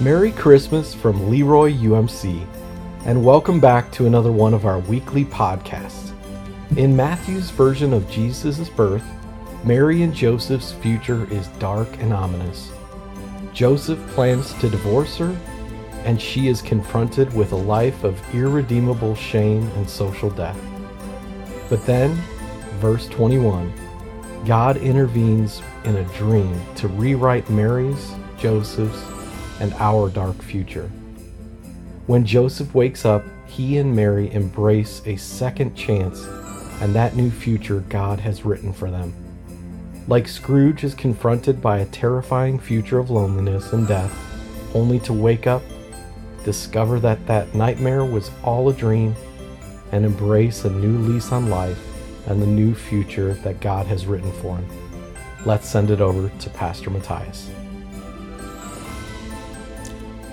Merry Christmas from Leroy UMC, and welcome back to another one of our weekly podcasts. In Matthew's version of Jesus' birth, Mary and Joseph's future is dark and ominous. Joseph plans to divorce her, and she is confronted with a life of irredeemable shame and social death. But then, verse 21, God intervenes in a dream to rewrite Mary's, Joseph's, and our dark future. When Joseph wakes up, he and Mary embrace a second chance and that new future God has written for them. Like Scrooge is confronted by a terrifying future of loneliness and death, only to wake up, discover that that nightmare was all a dream, and embrace a new lease on life and the new future that God has written for him. Let's send it over to Pastor Matthias.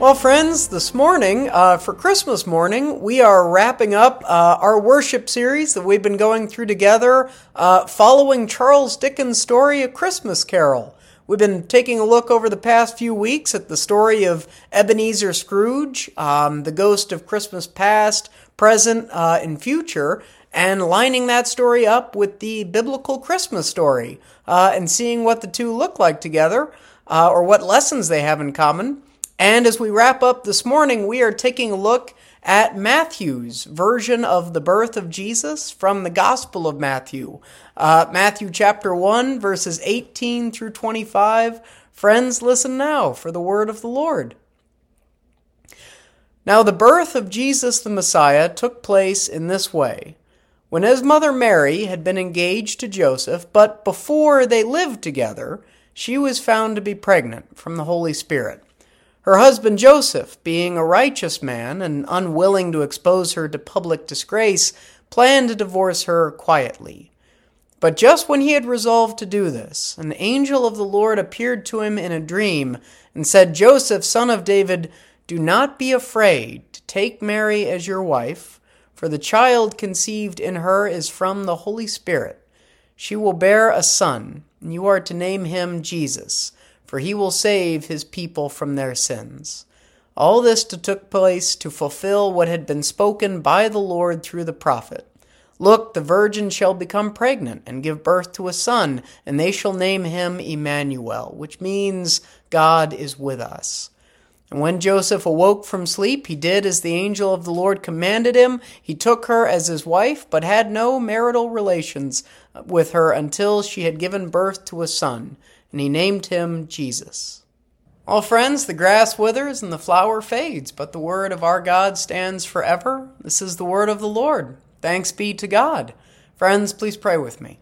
Well, friends, this morning, uh, for Christmas morning, we are wrapping up uh, our worship series that we've been going through together, uh, following Charles Dickens' story, A Christmas Carol. We've been taking a look over the past few weeks at the story of Ebenezer Scrooge, um, the ghost of Christmas past, present, uh, and future, and lining that story up with the biblical Christmas story, uh, and seeing what the two look like together, uh, or what lessons they have in common. And as we wrap up this morning, we are taking a look at Matthew's version of the birth of Jesus from the Gospel of Matthew. Uh, Matthew chapter 1, verses 18 through 25. Friends, listen now for the word of the Lord. Now, the birth of Jesus the Messiah took place in this way. When his mother Mary had been engaged to Joseph, but before they lived together, she was found to be pregnant from the Holy Spirit. Her husband Joseph, being a righteous man and unwilling to expose her to public disgrace, planned to divorce her quietly. But just when he had resolved to do this, an angel of the Lord appeared to him in a dream and said, Joseph, son of David, do not be afraid to take Mary as your wife, for the child conceived in her is from the Holy Spirit. She will bear a son, and you are to name him Jesus for he will save his people from their sins. All this took place to fulfill what had been spoken by the Lord through the prophet. Look, the virgin shall become pregnant and give birth to a son, and they shall name him Emmanuel, which means God is with us. And when Joseph awoke from sleep, he did as the angel of the Lord commanded him. He took her as his wife, but had no marital relations with her until she had given birth to a son and he named him Jesus. All friends, the grass withers and the flower fades, but the word of our God stands forever. This is the word of the Lord. Thanks be to God. Friends, please pray with me.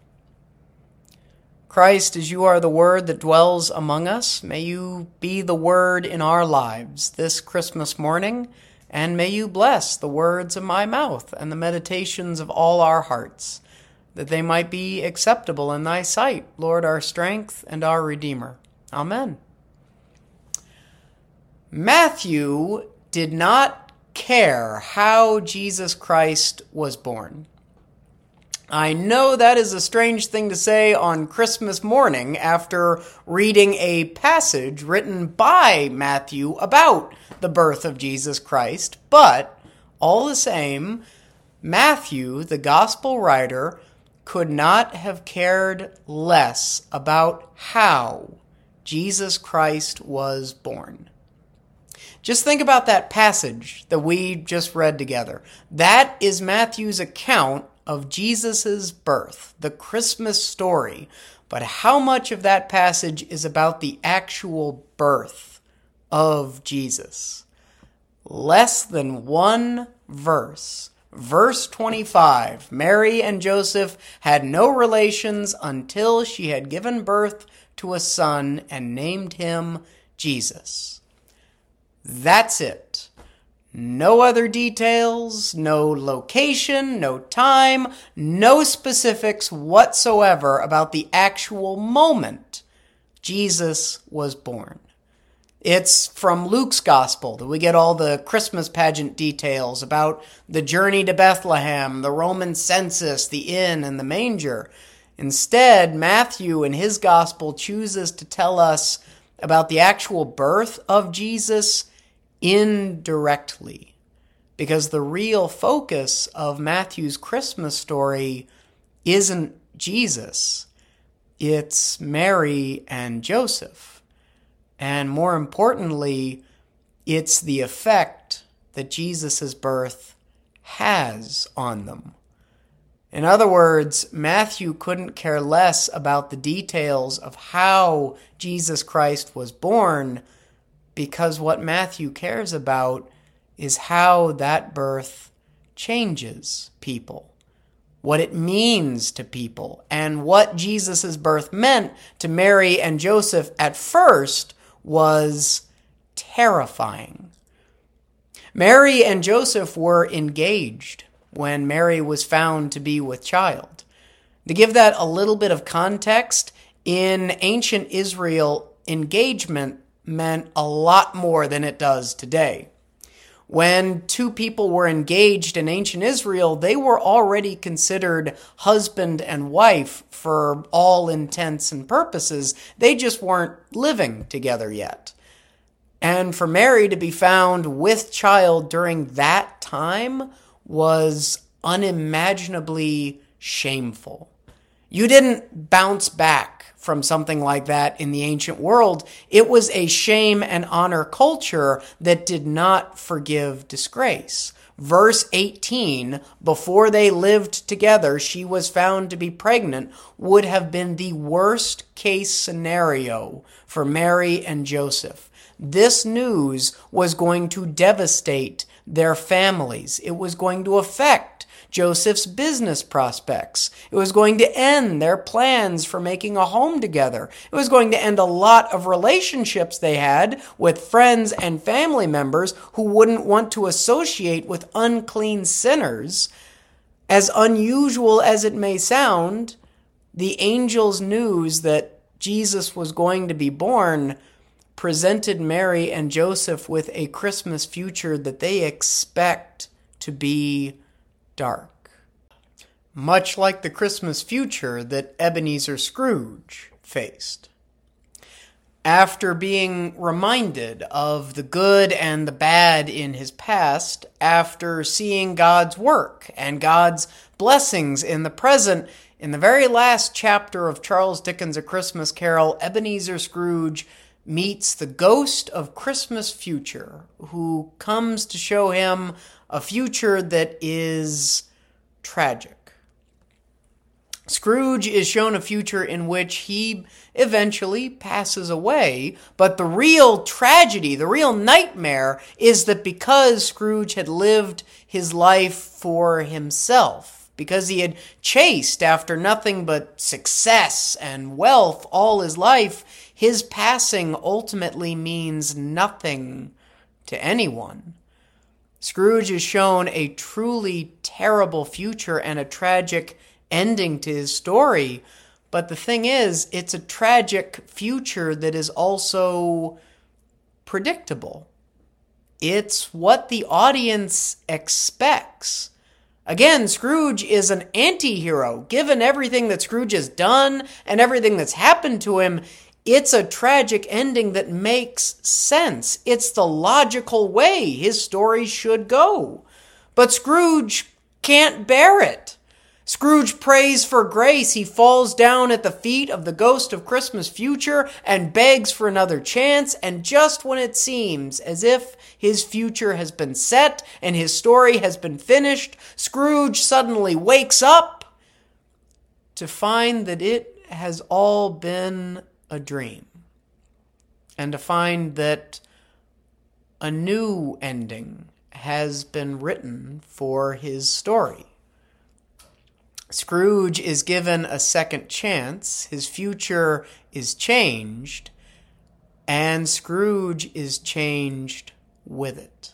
Christ, as you are the word that dwells among us, may you be the word in our lives this Christmas morning, and may you bless the words of my mouth and the meditations of all our hearts that they might be acceptable in thy sight, Lord, our strength and our Redeemer. Amen. Matthew did not care how Jesus Christ was born. I know that is a strange thing to say on Christmas morning after reading a passage written by Matthew about the birth of Jesus Christ, but all the same, Matthew, the gospel writer, could not have cared less about how Jesus Christ was born. Just think about that passage that we just read together. That is Matthew's account of Jesus' birth, the Christmas story. But how much of that passage is about the actual birth of Jesus? Less than one verse Verse 25 Mary and Joseph had no relations until she had given birth to a son and named him Jesus. That's it. No other details, no location, no time, no specifics whatsoever about the actual moment Jesus was born. It's from Luke's gospel that we get all the Christmas pageant details about the journey to Bethlehem, the Roman census, the inn, and the manger. Instead, Matthew in his gospel chooses to tell us about the actual birth of Jesus indirectly. Because the real focus of Matthew's Christmas story isn't Jesus, it's Mary and Joseph. And more importantly, it's the effect that Jesus' birth has on them. In other words, Matthew couldn't care less about the details of how Jesus Christ was born because what Matthew cares about is how that birth changes people, what it means to people, and what Jesus' birth meant to Mary and Joseph at first was terrifying. Mary and Joseph were engaged when Mary was found to be with child. To give that a little bit of context, in ancient Israel, engagement meant a lot more than it does today. When two people were engaged in ancient Israel, they were already considered husband and wife for all intents and purposes. They just weren't living together yet. And for Mary to be found with child during that time was unimaginably shameful. You didn't bounce back from something like that in the ancient world. It was a shame and honor culture that did not forgive disgrace. Verse 18, before they lived together, she was found to be pregnant, would have been the worst case scenario for Mary and Joseph. This news was going to devastate their families. It was going to affect Joseph's business prospects. It was going to end their plans for making a home together. It was going to end a lot of relationships they had with friends and family members who wouldn't want to associate with unclean sinners. As unusual as it may sound, the angel's news that Jesus was going to be born presented Mary and Joseph with a Christmas future that they expect to be dark. Much like the Christmas future that Ebenezer Scrooge faced. After being reminded of the good and the bad in his past, after seeing God's work and God's blessings in the present, in the very last chapter of Charles Dickens' A Christmas Carol, Ebenezer Scrooge meets the ghost of Christmas future, who comes to show him a future that is tragic. Scrooge is shown a future in which he eventually passes away, but the real tragedy, the real nightmare, is that because Scrooge had lived his life for himself, because he had chased after nothing but success and wealth all his life, his passing ultimately means nothing to anyone. Scrooge is shown a truly terrible future and a tragic ending to his story. But the thing is, it's a tragic future that is also predictable. It's what the audience expects. Again, Scrooge is an anti hero. Given everything that Scrooge has done and everything that's happened to him, it's a tragic ending that makes sense. It's the logical way his story should go. But Scrooge can't bear it. Scrooge prays for grace. He falls down at the feet of the ghost of Christmas future and begs for another chance. And just when it seems as if his future has been set and his story has been finished, Scrooge suddenly wakes up to find that it has all been a dream and to find that a new ending has been written for his story. Scrooge is given a second chance, his future is changed, and Scrooge is changed with it.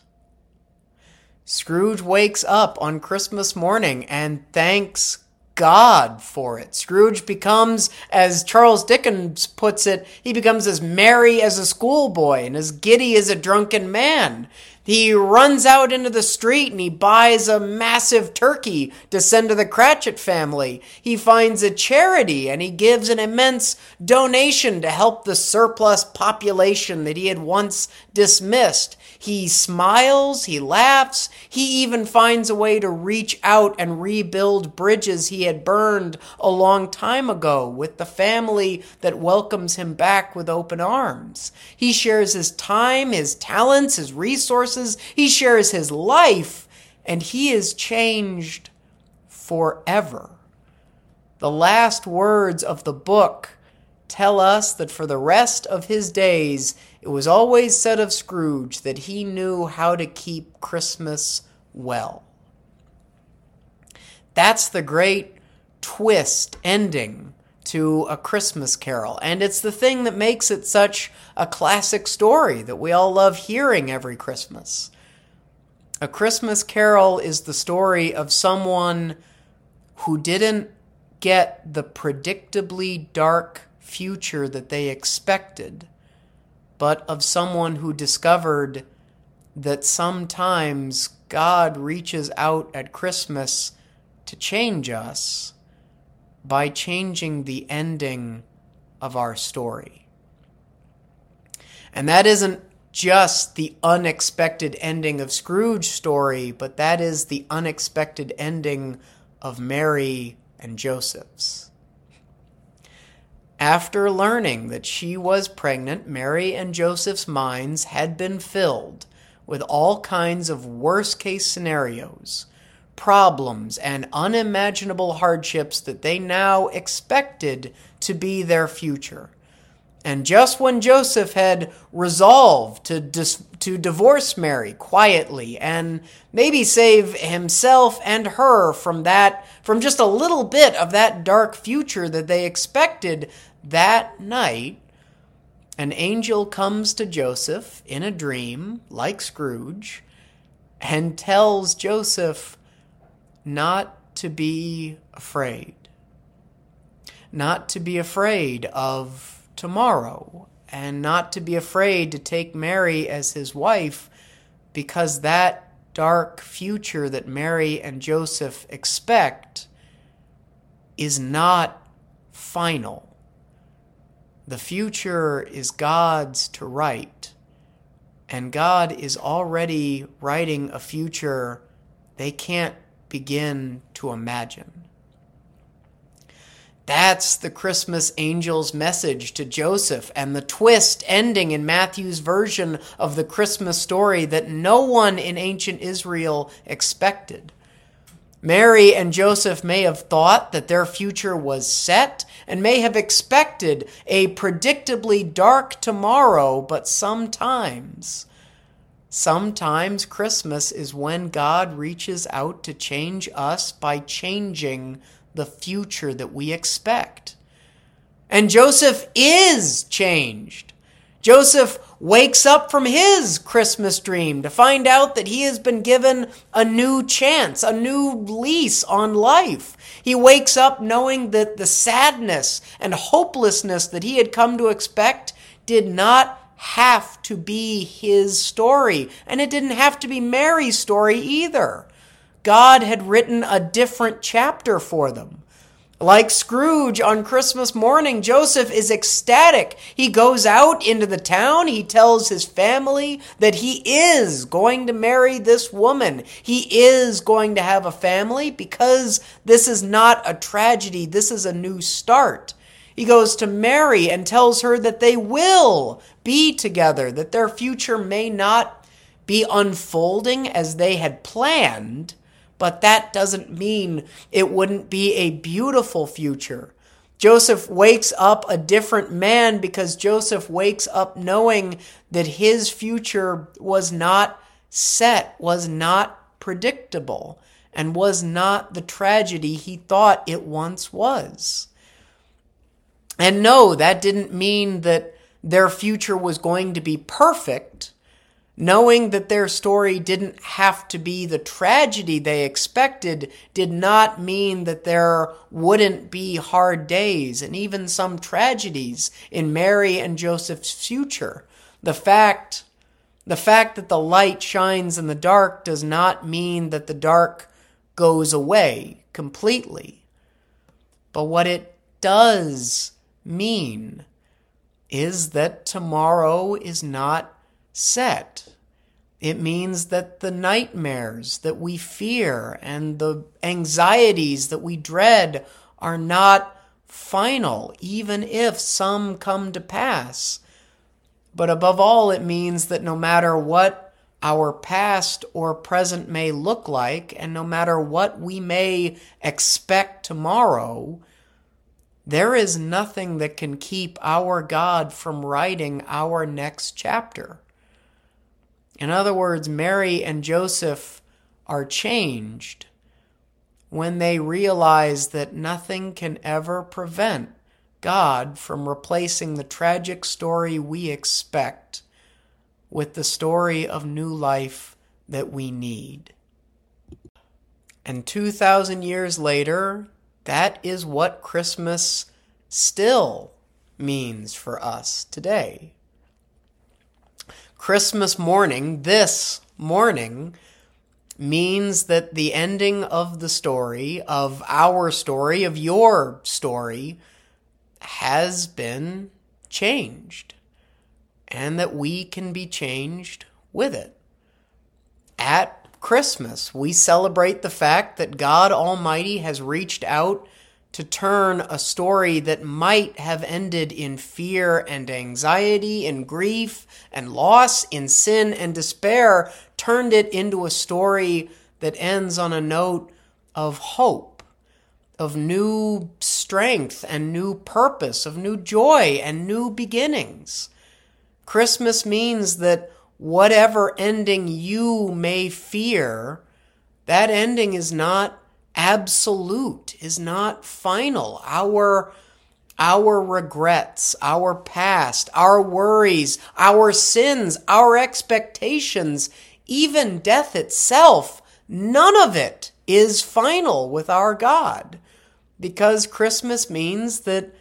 Scrooge wakes up on Christmas morning and thanks God for it. Scrooge becomes, as Charles Dickens puts it, he becomes as merry as a schoolboy and as giddy as a drunken man. He runs out into the street and he buys a massive turkey to send to the Cratchit family. He finds a charity and he gives an immense donation to help the surplus population that he had once dismissed. He smiles, he laughs, he even finds a way to reach out and rebuild bridges he had burned a long time ago with the family that welcomes him back with open arms. He shares his time, his talents, his resources, he shares his life, and he is changed forever. The last words of the book tell us that for the rest of his days, it was always said of Scrooge that he knew how to keep Christmas well. That's the great twist ending to A Christmas Carol. And it's the thing that makes it such a classic story that we all love hearing every Christmas. A Christmas Carol is the story of someone who didn't get the predictably dark future that they expected, but of someone who discovered that sometimes God reaches out at Christmas to change us by changing the ending of our story. And that isn't just the unexpected ending of Scrooge's story, but that is the unexpected ending of Mary and Joseph's. After learning that she was pregnant, Mary and Joseph's minds had been filled with all kinds of worst case scenarios, problems, and unimaginable hardships that they now expected to be their future. And just when Joseph had resolved to, dis- to divorce Mary quietly and maybe save himself and her from that, from just a little bit of that dark future that they expected, that night, an angel comes to Joseph in a dream, like Scrooge, and tells Joseph not to be afraid. Not to be afraid of tomorrow and not to be afraid to take Mary as his wife because that dark future that Mary and Joseph expect is not final. The future is God's to write, and God is already writing a future they can't begin to imagine. That's the Christmas angel's message to Joseph, and the twist ending in Matthew's version of the Christmas story that no one in ancient Israel expected. Mary and Joseph may have thought that their future was set and may have expected a predictably dark tomorrow, but sometimes, sometimes Christmas is when God reaches out to change us by changing the future that we expect. And Joseph is changed. Joseph wakes up from his Christmas dream to find out that he has been given a new chance, a new lease on life. He wakes up knowing that the sadness and hopelessness that he had come to expect did not have to be his story. And it didn't have to be Mary's story either. God had written a different chapter for them. Like Scrooge on Christmas morning, Joseph is ecstatic. He goes out into the town. He tells his family that he is going to marry this woman. He is going to have a family because this is not a tragedy. This is a new start. He goes to Mary and tells her that they will be together, that their future may not be unfolding as they had planned, but that doesn't mean it wouldn't be a beautiful future. Joseph wakes up a different man because Joseph wakes up knowing that his future was not set, was not predictable, and was not the tragedy he thought it once was. And no, that didn't mean that their future was going to be perfect Knowing that their story didn't have to be the tragedy they expected did not mean that there wouldn't be hard days and even some tragedies in Mary and Joseph's future. The fact The fact that the light shines in the dark does not mean that the dark goes away completely. But what it does mean is that tomorrow is not set. It means that the nightmares that we fear and the anxieties that we dread are not final, even if some come to pass. But above all, it means that no matter what our past or present may look like, and no matter what we may expect tomorrow, there is nothing that can keep our God from writing our next chapter. In other words, Mary and Joseph are changed when they realize that nothing can ever prevent God from replacing the tragic story we expect with the story of new life that we need. And 2,000 years later, that is what Christmas still means for us today. Christmas morning, this morning, means that the ending of the story, of our story, of your story, has been changed, and that we can be changed with it. At Christmas, we celebrate the fact that God Almighty has reached out to turn a story that might have ended in fear and anxiety, in grief and loss, in sin and despair, turned it into a story that ends on a note of hope, of new strength and new purpose, of new joy and new beginnings. Christmas means that whatever ending you may fear, that ending is not absolute, is not final. Our our regrets, our past, our worries, our sins, our expectations, even death itself, none of it is final with our God. Because Christmas means that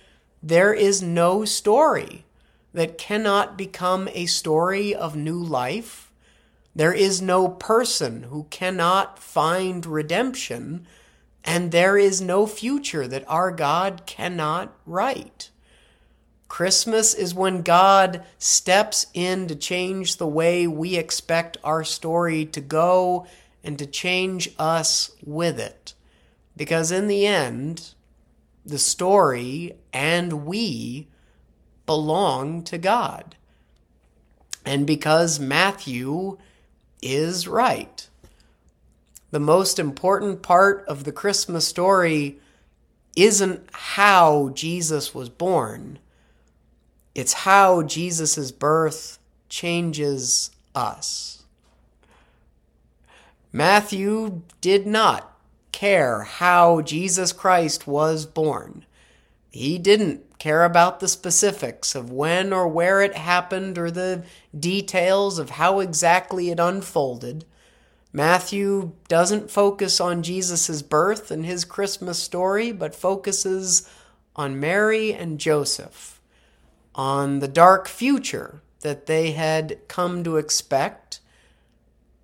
there is no story that cannot become a story of new life. There is no person who cannot find redemption and there is no future that our God cannot write. Christmas is when God steps in to change the way we expect our story to go and to change us with it. Because in the end, the story and we belong to God. And because Matthew is right the most important part of the Christmas story isn't how Jesus was born, it's how Jesus' birth changes us. Matthew did not care how Jesus Christ was born. He didn't care about the specifics of when or where it happened or the details of how exactly it unfolded. Matthew doesn't focus on Jesus' birth and his Christmas story, but focuses on Mary and Joseph, on the dark future that they had come to expect,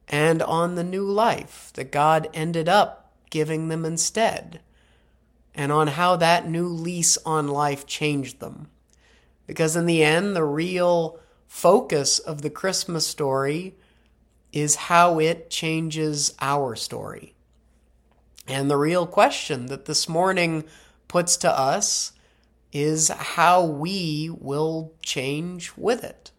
and on the new life that God ended up giving them instead, and on how that new lease on life changed them. Because in the end, the real focus of the Christmas story is how it changes our story. And the real question that this morning puts to us is how we will change with it.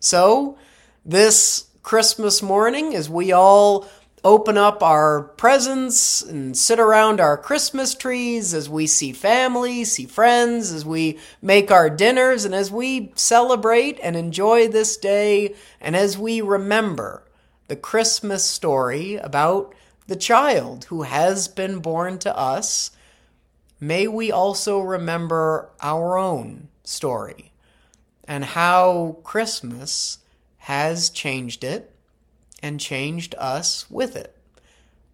So, this Christmas morning, as we all open up our presents and sit around our Christmas trees as we see family, see friends, as we make our dinners, and as we celebrate and enjoy this day, and as we remember the Christmas story about the child who has been born to us, may we also remember our own story and how Christmas has changed it and changed us with it.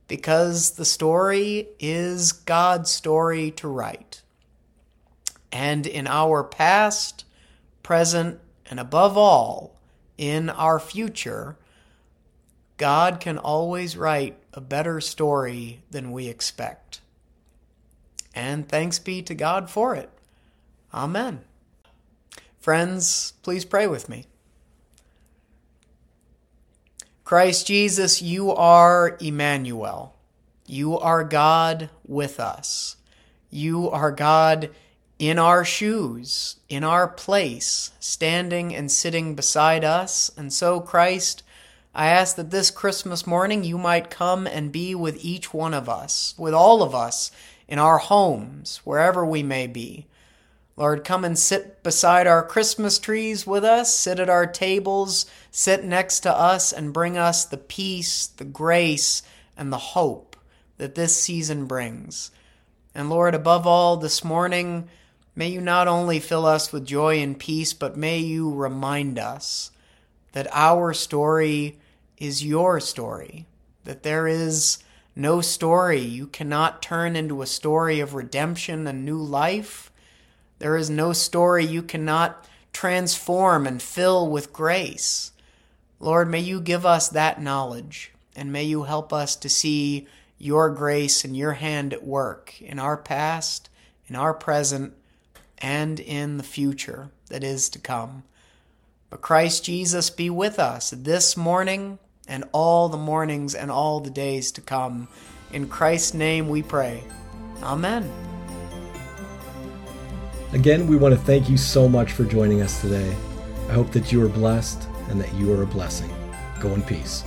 Because the story is God's story to write. And in our past, present, and above all, in our future, God can always write a better story than we expect. And thanks be to God for it. Amen. Friends, please pray with me. Christ Jesus, you are Emmanuel. You are God with us. You are God in our shoes, in our place, standing and sitting beside us. And so, Christ, I ask that this Christmas morning you might come and be with each one of us, with all of us, in our homes, wherever we may be. Lord, come and sit beside our Christmas trees with us, sit at our tables, sit next to us, and bring us the peace, the grace, and the hope that this season brings. And Lord, above all, this morning, may you not only fill us with joy and peace, but may you remind us that our story is your story, that there is no story you cannot turn into a story of redemption and new life there is no story you cannot transform and fill with grace. Lord, may you give us that knowledge, and may you help us to see your grace and your hand at work in our past, in our present, and in the future that is to come. But Christ Jesus be with us this morning and all the mornings and all the days to come. In Christ's name we pray. Amen. Again, we want to thank you so much for joining us today. I hope that you are blessed and that you are a blessing. Go in peace.